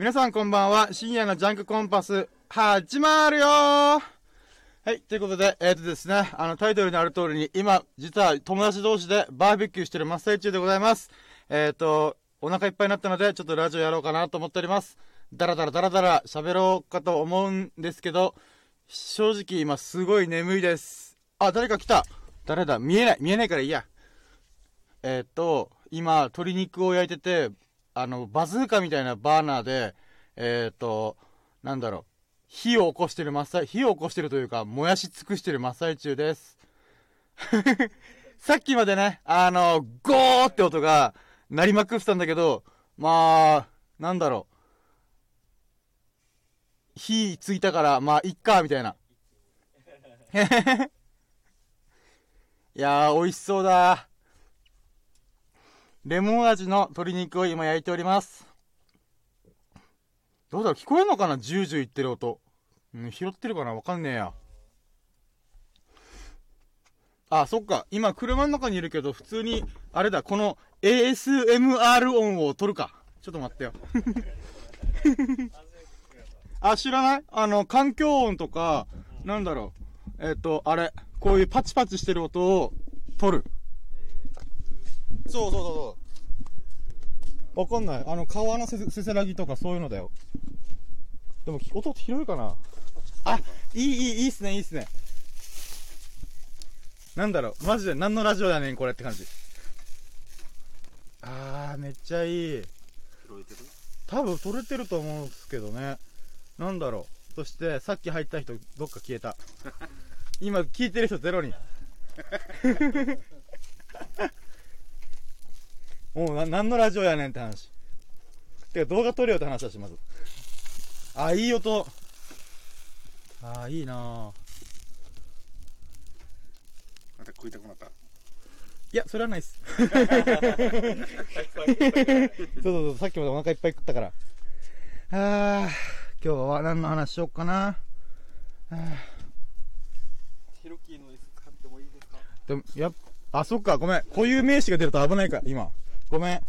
皆さんこんばんは。深夜のジャンクコンパス、始まるよはい、ということで、えっ、ー、とですね、あの、タイトルにある通りに、今、実は友達同士でバーベキューしてる真っ最中でございます。えっ、ー、と、お腹いっぱいになったので、ちょっとラジオやろうかなと思っております。だらだらだらだら喋ろうかと思うんですけど、正直今すごい眠いです。あ、誰か来た誰だ？見えない見えないからいいや。えっ、ー、と、今、鶏肉を焼いてて、あの、バズーカみたいなバーナーで、えっ、ー、と、なんだろう、火を起こしてる真っ最、火を起こしてるというか、燃やし尽くしてる真っ最中です。さっきまでね、あの、ゴーって音が鳴りまくってたんだけど、まあ、なんだろう。火ついたから、まあ、いっか、みたいな。いやー、美味しそうだ。レモン味の鶏肉を今焼いております。どうだろう聞こえるのかな？ジュージュー言ってる音。うん、拾ってるかな？わかんねえや。あ、そっか。今車の中にいるけど、普通に、あれだ、この ASMR 音を取るか。ちょっと待ってよ。あ、知らない？あの、環境音とか、なんだろう。えっ、ー、と、あれ、こういうパチパチしてる音を取る。そうそうそうそう。わかんない。あの、川のせせせらぎとかそういうのだよ。でも、音広いかなあ、いい、いい、いいっすね、いいっすね。なんだろう、マジで何のラジオやねん、これって感じ。あー、めっちゃいい。多分撮れてると思うんですけどね。なんだろう。そして、さっき入った人、どっか消えた。今、聞いてる人ゼロに。もう、な、何のラジオやねんって話。てか、動画撮れよって話だし、まず。あ、いい音。あ、いいなぁ。また食いたくなったいや、それはないっす。そうそうそう、さっきまでお腹いっぱい食ったから。あー。今日は何の話しよっかな。ヒロキの椅子使ってもいいですかでも、やあ、そっか、ごめん。こういう名詞が出ると危ないか、今。ごめん。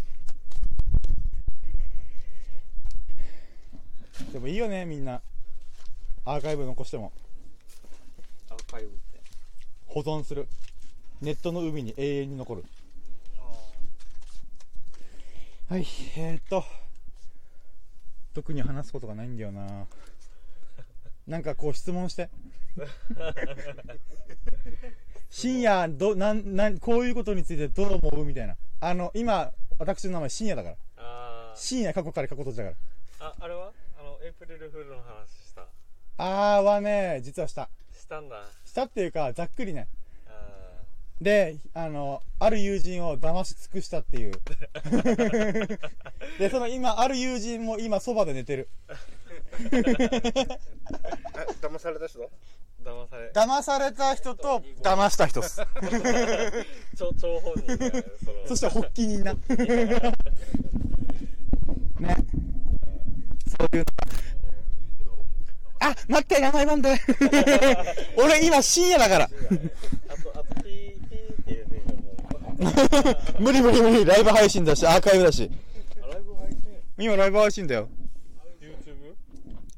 でもいいよね、みんな。アーカイブ残しても。アーカイブって保存する。ネットの海に永遠に残る。はい、えー、っと。特に話すことがないんだよななんかこう質問して 深夜どなんなんこういうことについてどう思う？みたいなあの今私の名前深夜だから。深夜過去から過去とだから。ああれは？あのエイプリルフールの話した。あーはね実はした。したんだ。したっていうかざっくりね。で、あの、ある友人を騙し尽くしたっていう。で、その今、ある友人も今そばで寝てる。騙された人？騙され。騙された人と、騙した人っす。超、超本人そして発起人な。ね。そういうあ、待って、名前なんで。俺今深夜だから。無理無理無理、ライブ配信だし、アーカイブだし。ライブ配信？今ライブ配信だよ。YouTube?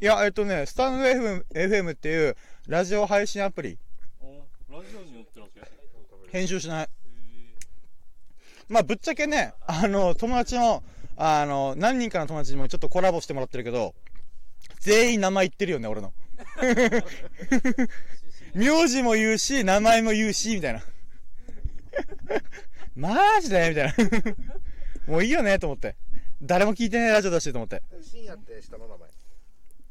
いや、えっとね、スタンド FM, FM っていうラジオ配信アプリ。ラジオに載ってるわけ？編集しない。まあ、ぶっちゃけね、あの、友達の、あの、何人かの友達にもちょっとコラボしてもらってるけど、全員名前言ってるよね、俺の。名字も言うし、名前も言うし、みたいな。マジで？みたいな。もういいよねと思って。誰も聞いてないラジオだしと思って。深夜って下の名前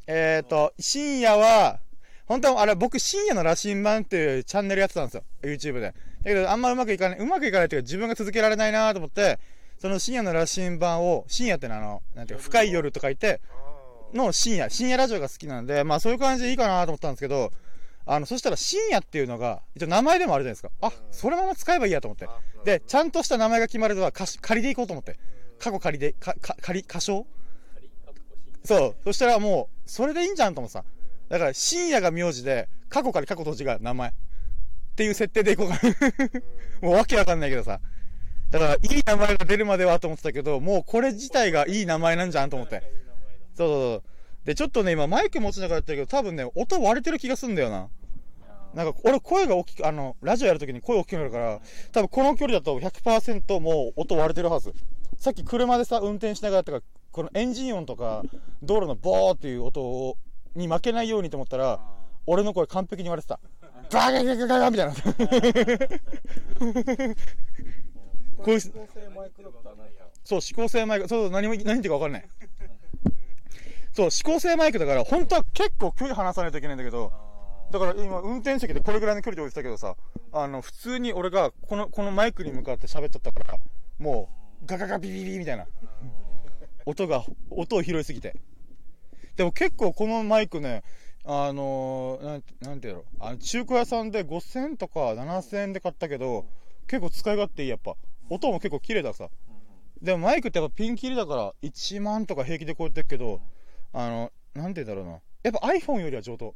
えっ、ー、と、深夜は、本当はあれ僕深夜の羅針盤っていうチャンネルやってたんですよ。YouTube で。だけどあんまうまくいかない、うまくいかないっていうか自分が続けられないなと思って、その深夜の羅針盤を、深夜ってのはあの、なんていうか、深い夜と書いて、の深夜、深夜ラジオが好きなんで、まあそういう感じでいいかなと思ったんですけど、あの、そしたら深夜っていうのが、一応名前でもあるじゃないですか。あ、そのまま使えばいいやと思って。で、ちゃんとした名前が決まるとは、仮でいこうと思って。過去仮で、か、か、仮、仮称そう。そしたらもう、それでいいんじゃんと思ってさ。だから、深夜が名字で、過去仮過去閉じが名前。っていう設定でいこうかな もうわけわかんないけどさ。だから、いい名前が出るまではと思ってたけど、もうこれ自体がいい名前なんじゃんと思って。そうそうそう。で、ちょっとね、今マイク持ちながらやってるけど、多分ね、音割れてる気がすんだよな。なんか、俺声が大きく、あの、ラジオやるときに声大きくなるから、多分この距離だと100%もう音割れてるはず。さっき車でさ、運転しながらやったか、このエンジン音とか、道路のボーっていう音を、に負けないようにと思ったら、俺の声完璧に割れてた。バーガガガガガみたいな。こういう高性マイクそう、指向性マイク、そう、何も、何言ってるか分かんない。そう、指向性マイクだから、本当は結構距離離さないといけないんだけど、だから今、運転席でこれぐらいの距離で置いてたけどさ、あの、普通に俺がこの、このマイクに向かって喋っちゃったから、もう、ガガガビビビみたいな、音が、音を拾いすぎて。でも結構このマイクね、あのー、なんて、なんていうの？あの中古屋さんで5000とか7000円で買ったけど、結構使い勝手いい、やっぱ。音も結構綺麗ださ。でもマイクってやっぱピンキリだから1万とか平気で超えてるけど、あの、なんて言うんだろうな。やっぱ iPhone よりは上等。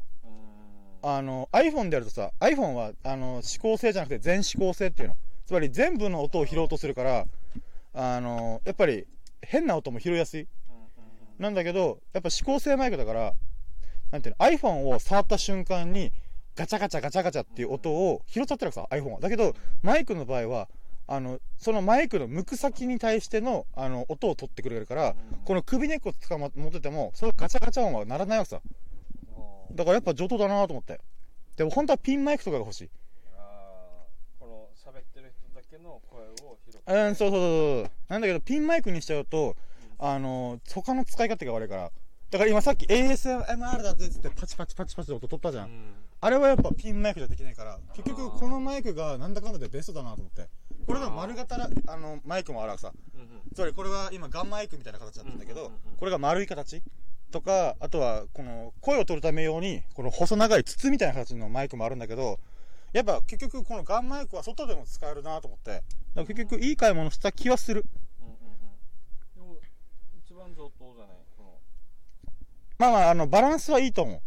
あの、iPhone でやるとさ、iPhone は、あの、指向性じゃなくて全指向性っていうの。つまり全部の音を拾おうとするから、あの、やっぱり変な音も拾いやすい。なんだけど、やっぱ指向性マイクだから、なんていうの、iPhone を触った瞬間に、ガチャガチャガチャガチャっていう音を拾っちゃってるわけさ、iPhone は。だけど、マイクの場合は、あの、そのマイクの向く先に対しての、あの、音を取ってくれるから、この首根っこつかま、持ってても、そのガチャガチャ音は鳴らないわけさ。だからやっぱ上等だなと思って。でも本当はピンマイクとかが欲しい。この喋ってる人だけの声を拾ってうん、そうそうそうそう。なんだけど、ピンマイクにしちゃうと、あの、他の使い勝手が悪いから。だから今さっき ASMR だぜっつってパチパチパチパチで音取ったじゃん。あれはやっぱピンマイクじゃできないから、結局このマイクがなんだかんだでベストだなと思って。これが丸型な、あの、マイクもあるわけさ。つまりこれは今ガンマイクみたいな形だったんだけど、これが丸い形とか、あとはこの声を取るため用に、この細長い筒みたいな形のマイクもあるんだけど、やっぱ結局このガンマイクは外でも使えるなと思って、だから結局いい買い物した気はする。じゃないこのまあまあ、あの、バランスはいいと思う。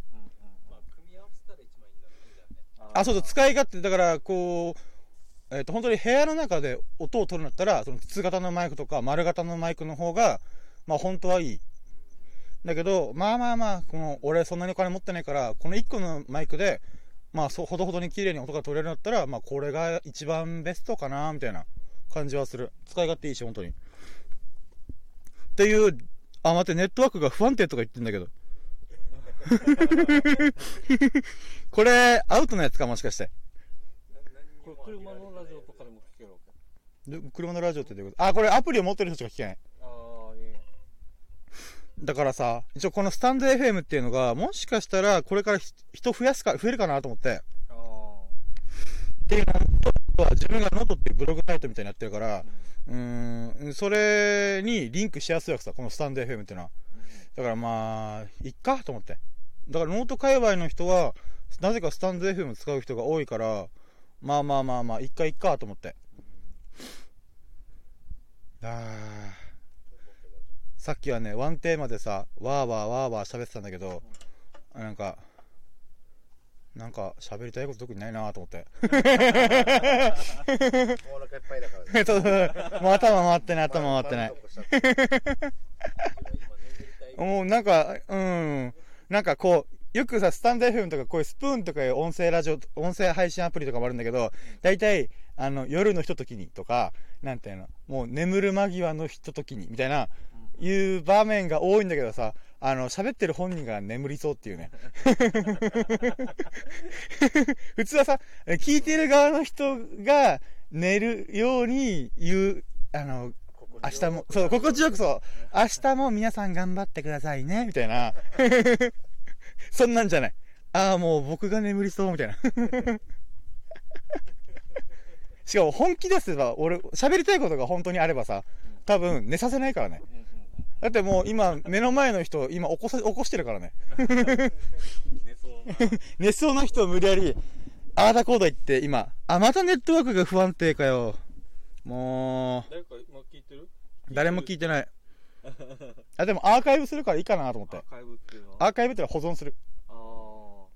まあ組み合わせたら一番いいんだろうねじゃあねあ、そうそう、使い勝手、だから、こう、えっ、と、本当に部屋の中で音を取るんだったら、その筒型のマイクとか丸型のマイクの方が、まあ本当はいい。だけど、まあまあまあ、この、俺そんなにお金持ってないから、この1個のマイクで、まあ、そう、ほどほどに綺麗に音が取れるんだったら、まあこれが一番ベストかな、みたいな感じはする。使い勝手いいし、本当に。っていう、あ、待って、ネットワークが不安定とか言ってんだけど。これ、アウトのやつか、もしかして。これ車のラジオとかでも聞けるわけ？で車のラジオってどういうこと？あ、これアプリを持ってる人しか聞けない。ああいいねだからさ、一応このスタンド FM っていうのが、もしかしたらこれからひ人増やすか、増えるかなと思って。あっていうのは、自分がノートっていうブログサイトみたいにやってるから、うーん、それにリンクしやすいわけさ、このスタンド FM っていうのは。だからまあ、いっかと思って。だからノート界隈の人は、なぜかスタンド FM 使う人が多いから、まあまあまあまあ、いっかいっかと思って。あさっきはね、ワンテーマでさ、わーわーわーわー喋ってたんだけど、なんか、なんか喋りたいこと特にないなと思って。お腹いっぱいだからね そうそうもう頭回ってない、頭回ってない。もうなんか、うん。なんかこう、よくさ、スタンド FM とかこういうスプーンとかいう音声ラジオ、音声配信アプリとかもあるんだけど、大体、あの、夜のひとときにとか、なんていうの、もう眠る間際のひとときに、みたいな、いう場面が多いんだけどさ、あの、喋ってる本人が眠りそうっていうね。普通はさ、聞いてる側の人が寝るように言う、あの、明日も、そう、心地よくそう、明日も皆さん頑張ってくださいね、みたいな。そんなんじゃない。ああ、もう僕が眠りそう、みたいな。しかも本気ですば、俺、喋りたいことが本当にあればさ、多分寝させないからね。だってもう今、目の前の人、今起こさ、起こしてるからね。寝そうな寝そうな人を無理やり、ああだこうだ言って、今、あ、またネットワークが不安定かよ。も誰か今聞いてる？う、誰も聞いてない。あ、でもアーカイブするからいいかなと思ってアー。カイブっていうのは？アーカイブってのは保存する。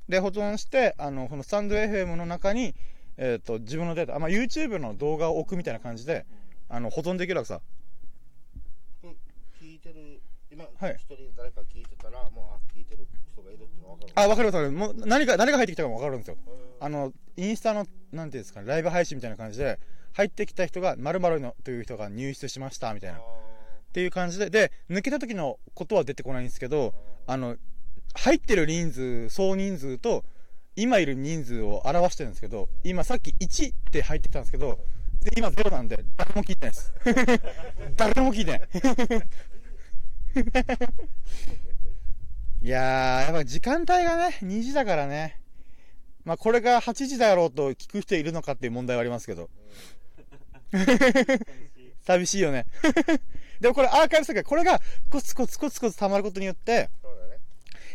で、保存して、あの、このスタンド FM の中に、えっ、と、自分のデータ、あまあ、YouTube の動画を置くみたいな感じで、あの、保存できるわけさ。今、はいはい一人誰か聞いてたら、もう、あ、聞いてる人がいるっての分かる。あ、わかりますわかります。もう何が、誰が入ってきたかもわかるんですよ。うんあの、インスタの、なんていうんですかね、ライブ配信みたいな感じで、入ってきた人が、〇〇のという人が入室しました、みたいな。っあていう感じで、で、抜けた時のことは出てこないんですけど、あの、入ってる人数、総人数と、今いる人数を表してるんですけど、今さっき1って入ってきたんですけど、で今0なんで、誰も聞いてないです。誰も聞いてない。いやー、やっぱ時間帯がね、2時だからね。まあこれが8時だろうと聞く人いるのかっていう問題はありますけど。寂しいよね。でもこれアーカイブするから、これがコツコツコツコツ溜まることによって、ね。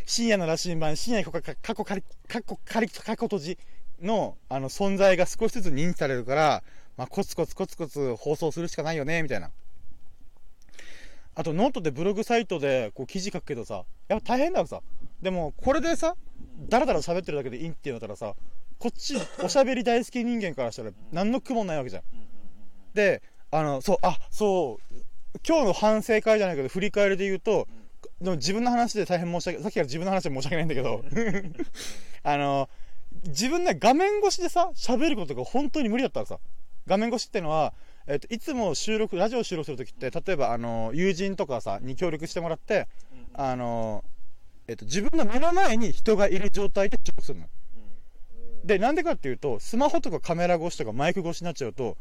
深夜の羅針盤、深夜過去過去仮、過去仮、過去閉じの、あの、存在が少しずつ認知されるから、まあ、コツコツコツコツ放送するしかないよね、みたいな。あと、ノートでブログサイトで、こう、記事書くけどさ、やっぱ大変だよさ。でも、これでさ、だらだら喋ってるだけでいいっていうんだったらさ、こっち、おしゃべり大好き人間からしたら、何の苦もないわけじゃん。で、あの、そう、あ、そう、今日の反省会じゃないけど、振り返りで言うと、でも自分の話で大変申し訳、さっきから自分の話で申し訳ないんだけど、あの、自分ね、画面越しでさ、喋ることが本当に無理だったらさ、画面越しってのは、えっと、いつも収録、ラジオ収録するときって、例えば、あの、友人とかさ、に協力してもらって、あの、えっと、自分の目の前に人がいる状態で収録するの。で、なんでかっていうと、スマホとかカメラ越しとかマイク越しになっちゃうと、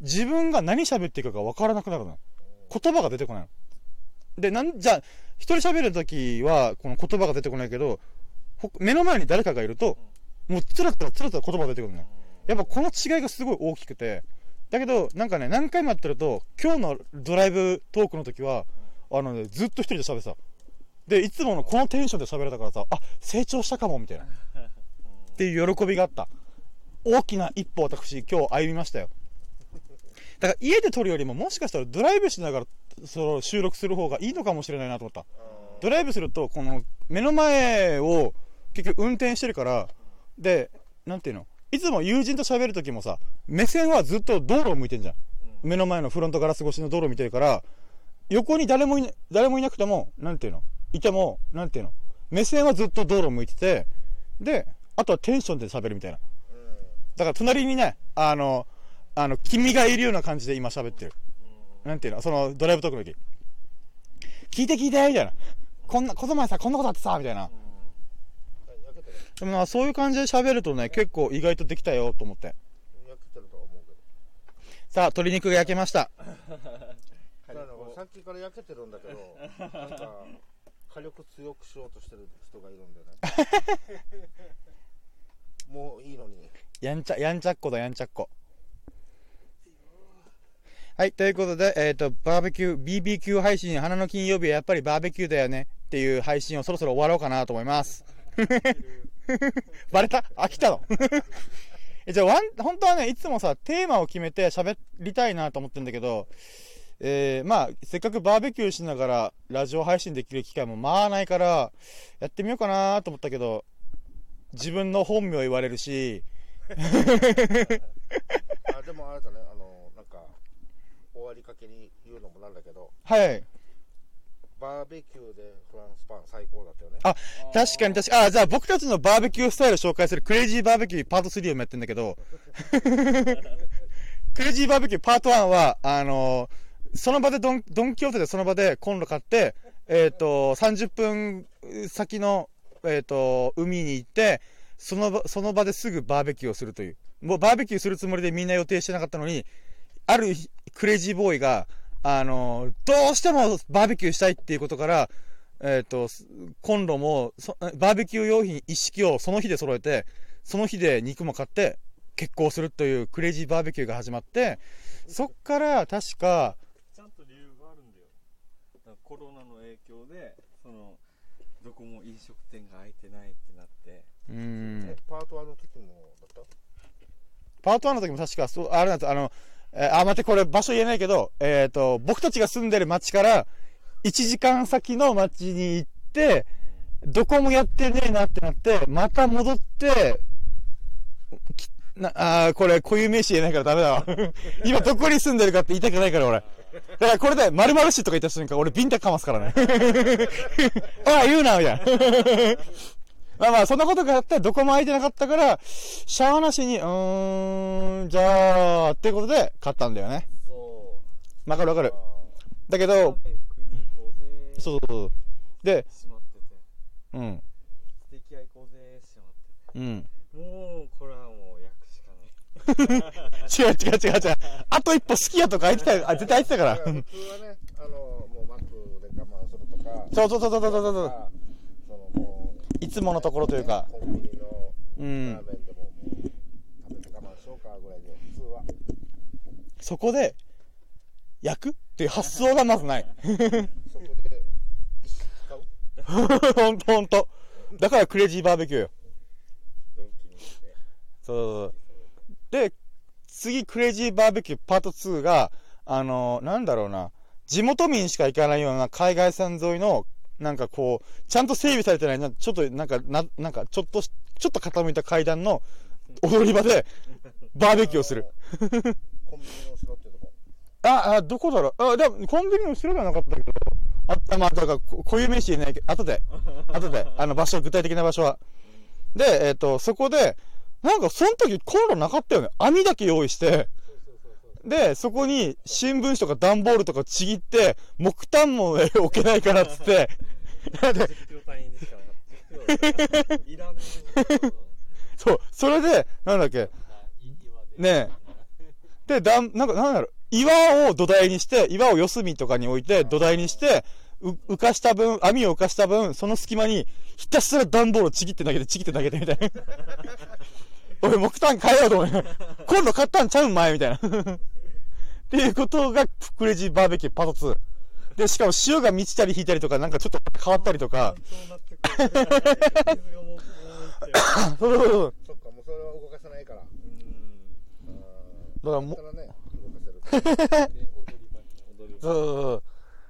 自分が何喋っていいかが分からなくなるの。言葉が出てこないの。で、なん、じゃあ、一人喋るときは、この言葉が出てこないけど、ほ目の前に誰かがいると、もうつらつらつらつら言葉が出てくるのよ。やっぱこの違いがすごい大きくて、だけど、なんかね、何回もやってると、今日のドライブトークの時は、あのね、ずっと一人で喋ってた。で、いつものこのテンションで喋れたからさ、あ、成長したかも、みたいな。っていう喜びがあった。大きな一歩私、今日歩みましたよ。だから家で撮るよりも、もしかしたらドライブしながら、その収録する方がいいのかもしれないなと思った。ドライブすると、この目の前を結局運転してるから、で、なんていうの？いつも友人と喋るときもさ、目線はずっと道路を向いてんじゃん。目の前のフロントガラス越しの道路を見てるから、横に誰もいな誰もいなくても、なんていうの？いても、なんていうの？目線はずっと道路を向いてて、で、あとはテンションで喋るみたいな。だから隣にね、あの、あの、君がいるような感じで今喋ってる。なんていうの？そのドライブトークの時。聞いて聞いてみたいな。こんな、この前さ、こんなことあってさ、みたいな。でもな、そういう感じで喋るとね、結構意外とできたよと思って。焼けてるとは思うけど。さあ、鶏肉が焼けました。だからさっきから焼けてるんだけど、なんか、火力強くしようとしてる人がいるんだよね。もういいのに。やんちゃ、やんちゃっこだ、やんちゃっこ。はい、ということで、えっ、と、バーベキュー、BBQ 配信、花の金曜日はやっぱりバーベキューだよねっていう配信をそろそろ終わろうかなと思います。バレた？飽きたの？えじゃあワン、本当はね、いつもさ、テーマを決めて喋りたいなと思ってんだけど、えー、まあ、せっかくバーベキューしながらラジオ配信できる機会もまあないから、やってみようかなと思ったけど、自分の本名言われるし、あでもあれだね、あの、なんか、終わりかけに言うのもなんだけど、はい。バーベキューでフランスパン最高だったよね。あ、確かに確かに。あ、じゃあ僕たちのバーベキュースタイル紹介するクレイジーバーベキューパート3をやってんだけど、クレイジーバーベキューパート1は、あのその場でドン、ドンキホーテでその場でコンロ買って、えっ、と、30分先の、えっ、と、海に行って、その場、その場ですぐバーベキューをするという。もうバーベキューするつもりでみんな予定してなかったのに、ある日クレイジーボーイが、あのどうしてもバーベキューしたいっていうことから、えっ、と、すコンロもそ、バーベキュー用品一式をその日で揃えて、その日で肉も買って、決行するというクレイジーバーベキューが始まって、そっから確か、ちゃんと理由があるんだよ。だコロナの影響でそのどこも飲食店が開いてないってなって。うーん。え、パート1の時もだった？パート1の時も確か、そう、あれなんです、あの、えあ、待って、これ場所言えないけど、えっ、と、僕たちが住んでる町から、1時間先の町に行って、どこもやってねえなってなって、また戻って、きなあこれ固有名詞言えないからダメだわ。今どこに住んでるかって言いたくないから俺。だからこれで、〇〇しとか言った瞬間、俺ビンタかますからね。おい、言うな、みたいな。まあまあ、そんなことがあって、どこも空いてなかったから、しゃーなしに、うーん、じゃあ、ってことで、買ったんだよね。そうわかるわかる。だけど、そうそうそう。で、うん、ステーキ屋行こうぜしまってうん。てもうこれはもう焼くしかない 違う違う違う違う。あと一歩好きやとか言ってたよ。あ、絶対言ってたから。普通はね、あの、もうマックで我慢するとか、そうそうそうそうそうそう、いつものところというか。コンビニのうんラーメンでももう食べて我慢しようかぐらいで、普通は。そこで、焼くっていう発想がまずない。そこで、使う？ほんとほんと。だからクレイジーバーベキューよ。ドンキに行ってそうそうそう。で、次クレイジーバーベキューパート2が、あのなんだろうな、地元民しか行かないような海外線沿いの、なんかこう、ちゃんと整備されてないな、ちょっとなんか、な、なんかちょっとし、ちょっと傾いた階段の踊り場でバーベキューをする。コンビニの後ろってとこ。あ、あ、どこだろう。あ、でも、コンビニの後ろではなかったけど。あった、まあ、だから、こ固有名詞言えないけど、後で、後で、あの、場所、具体的な場所は。で、えっ、と、そこで、なんか、その時、コンロなかったよね。網だけ用意して、で、そこに、新聞紙とか段ボールとかちぎって、木炭もね置けないからっつって、なんで、10キロ単位にしかなかったいらねえそう、それで、なんだっけ、ねえ。で、だん、なんか、なんだろう、岩を土台にして、岩を四隅とかに置いて、土台にして、う浮かした分、網を浮かした分、その隙間に、ひたすら段ボールをちぎって投げて、ちぎって投げてみたいな。俺、木炭変えようと思って。今度買ったんちゃうん？前みたいな。っていうことが、クレイジーバーベキューパート2。で、しかも塩が満ちたり引いたりとか、なんかちょっと変わったりとか。そうなってくるそうそうそう。そっか、もうそれは動かせないから。うんうん。だからもそうそうそう。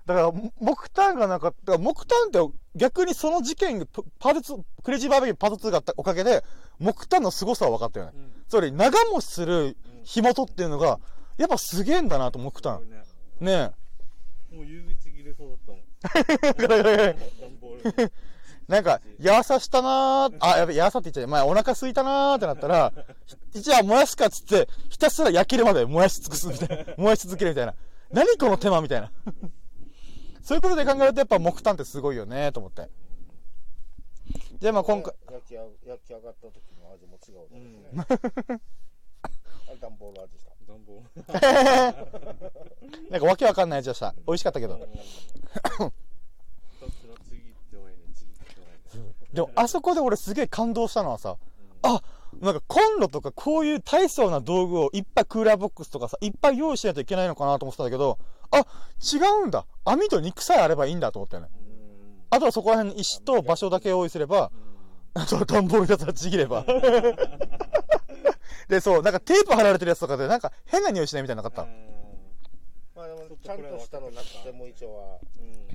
だから、も木炭がなかった、木炭って逆にその事件が、パート2、クレイジーバーベキューパート2があったおかげで、木炭の凄さは分かったよね。うんつまり、長持ちする火元っていうのが、やっぱすげえんだなと、木炭。ねねもう夕口切れそうだったもん なんか、やさしたなーあ、やべ、やさって言っちゃう。まあ、お腹空いたなーってなったら、じゃあ燃やすかっつって、ひたすら焼けるまで燃やし尽くすみたいな。燃やし続けるみたいな。何この手間みたいな。そういうことで考えるとやっぱ木炭ってすごいよねと思って。じゃあまあ今回、焼き上焼き上がった時の味も違うですね。あれ段ボール味した。段ボールなんかわけわかんない味がした。美味しかったけど。でもあそこで俺すげえ感動したのはさ、あ、なんかコンロとかこういう大層な道具をいっぱいクーラーボックスとかさ、いっぱい用意しないといけないのかなと思ってたんだけど、あ、違うんだ。網と肉さえあればいいんだと思ったよね。うんあとはそこら辺に石と場所だけ用意すれば、あとは段ボールやつらちぎれば。で、そう、なんかテープ貼られてるやつとかで、なんか変な匂いしないみたいなかった？まあでも、ちゃんとしたのなくても一応はうん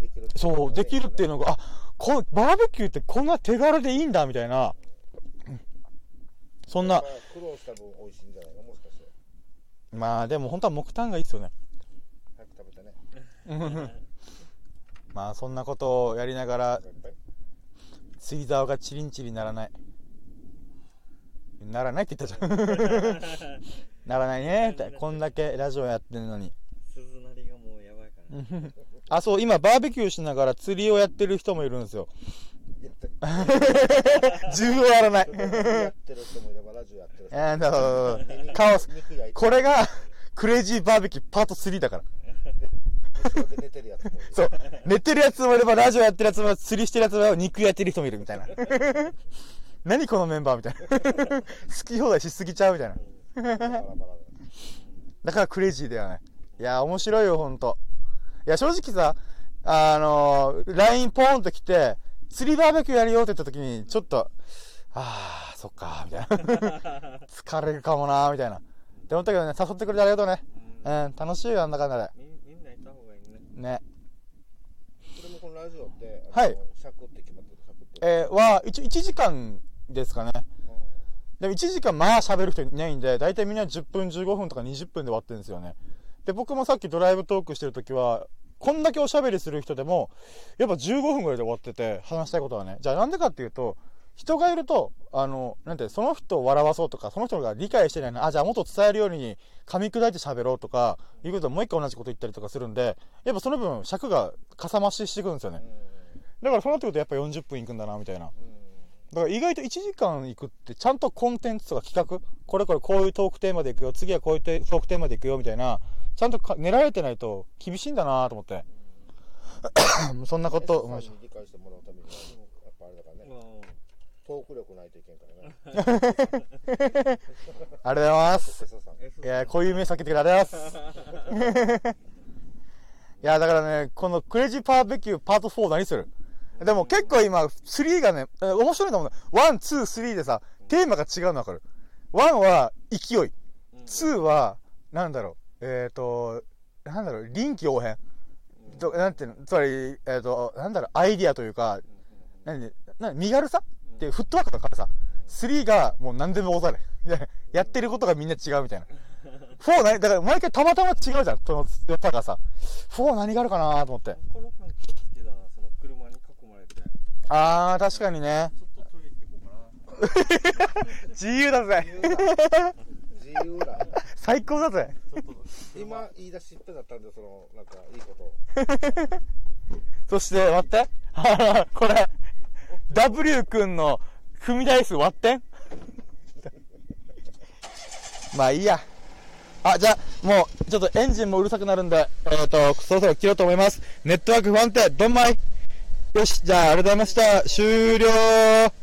できる。そう、できるっていうのが、あ、こバーベキューってこんな手軽でいいんだ、みたいな。うんそんなまあ、苦労した分美味しいんじゃないのもしかして。まあでも本当は木炭がいいっすよね。早く食べてね。まあそんなことをやりながら、釣り竿がチリンチリンならない。ならないって言ったじゃん。ならないねって。こんだけラジオやってるのに。鈴なりがもうやばいからね あ、そう、今バーベキューしながら釣りをやってる人もいるんですよ。自 分はやらない。やってる人もいれば、ラジオやってる人これが、クレイジーバーベキューパート3だから。後ろで寝てるやつもいる。そう。寝てるやつもいれば、ラジオやってるやつも、釣りしてるやつも、肉やってる人もいるみたいな。何このメンバーみたいな。好き放題しすぎちゃうみたいな。だからクレイジーだよね。いや、面白いよ、ほんと。いや、正直さ、あのー、LINE ポーンと来て、釣りバーベキューやるよって言った時に、ちょっと、あー、そっか、みたいな。疲れるかもな、みたいな。って思ったけどね、誘ってくれてありがとうね。うん、楽しいよ、なんだかんだみみんないた方がいいねで。ね。それもこのラジオって、はい尺って決まってる、尺って。えー、は、一応1時間ですかね。でも1時間まあ喋る人いないんで、だいたいみんな10分15分とか20分で終わってるんですよね。で、僕もさっきドライブトークしてる時は、こんだけおしゃべりする人でも、やっぱ15分ぐらいで終わってて、話したいことはね。じゃあなんでかっていうと、人がいると、あの、なんて、その人を笑わそうとか、その人が理解してないな、あ、じゃあもっと伝えるように噛み砕いて喋ろうとか、いうことでもう一回同じこと言ったりとかするんで、やっぱその分尺がかさ増ししてくるんですよね。だからそうなってくるとやっぱ40分いくんだな、みたいな。だから意外と1時間行くってちゃんとコンテンツとか企画これこれこういうトークテーマで行くよ次はこういうトークテーマで行くよみたいなちゃんとか練られてないと厳しいんだなと思って。そんなこと思いましさんに理解してもらうためにはやっぱあれだからねうんトーク力ないといけんからね。た ありがとうございます。いやこういう名作言ってくれてありがとうございます。いやだからねこのクレイジーパーベキューパート4何する？でも結構今3がねえ面白いと思うの123でさテーマが違うの分かる？1は勢い。2は、なんだろう、えっ、ー、と、なんだろう、臨機応変。となんていうの、つまり、えっ、ー、と、なんだろう、アイディアというか、何、何、身軽さ？っていうフットワークの軽さ。3がもう何でもござる。やってることがみんな違うみたいな。4何、だから毎回たまたま違うじゃん、その良さ。がさ。4何があるかなと思って。この環境好きだなその車に囲まれてあー、確かにね。ちょっとトイレ行ってこうかな自由だぜ。自由だ最高だぜ。今言い出しっぺだったんでそのなんかいいことそして、待って。これ、W 君の踏み台数割ってんまあいいや。あ、じゃあ、もう、ちょっとエンジンもうるさくなるんで、えっ、と、そろそろ切ろうと思います。ネットワーク不安定、どんまい。よし、じゃあ、ありがとうございました。終了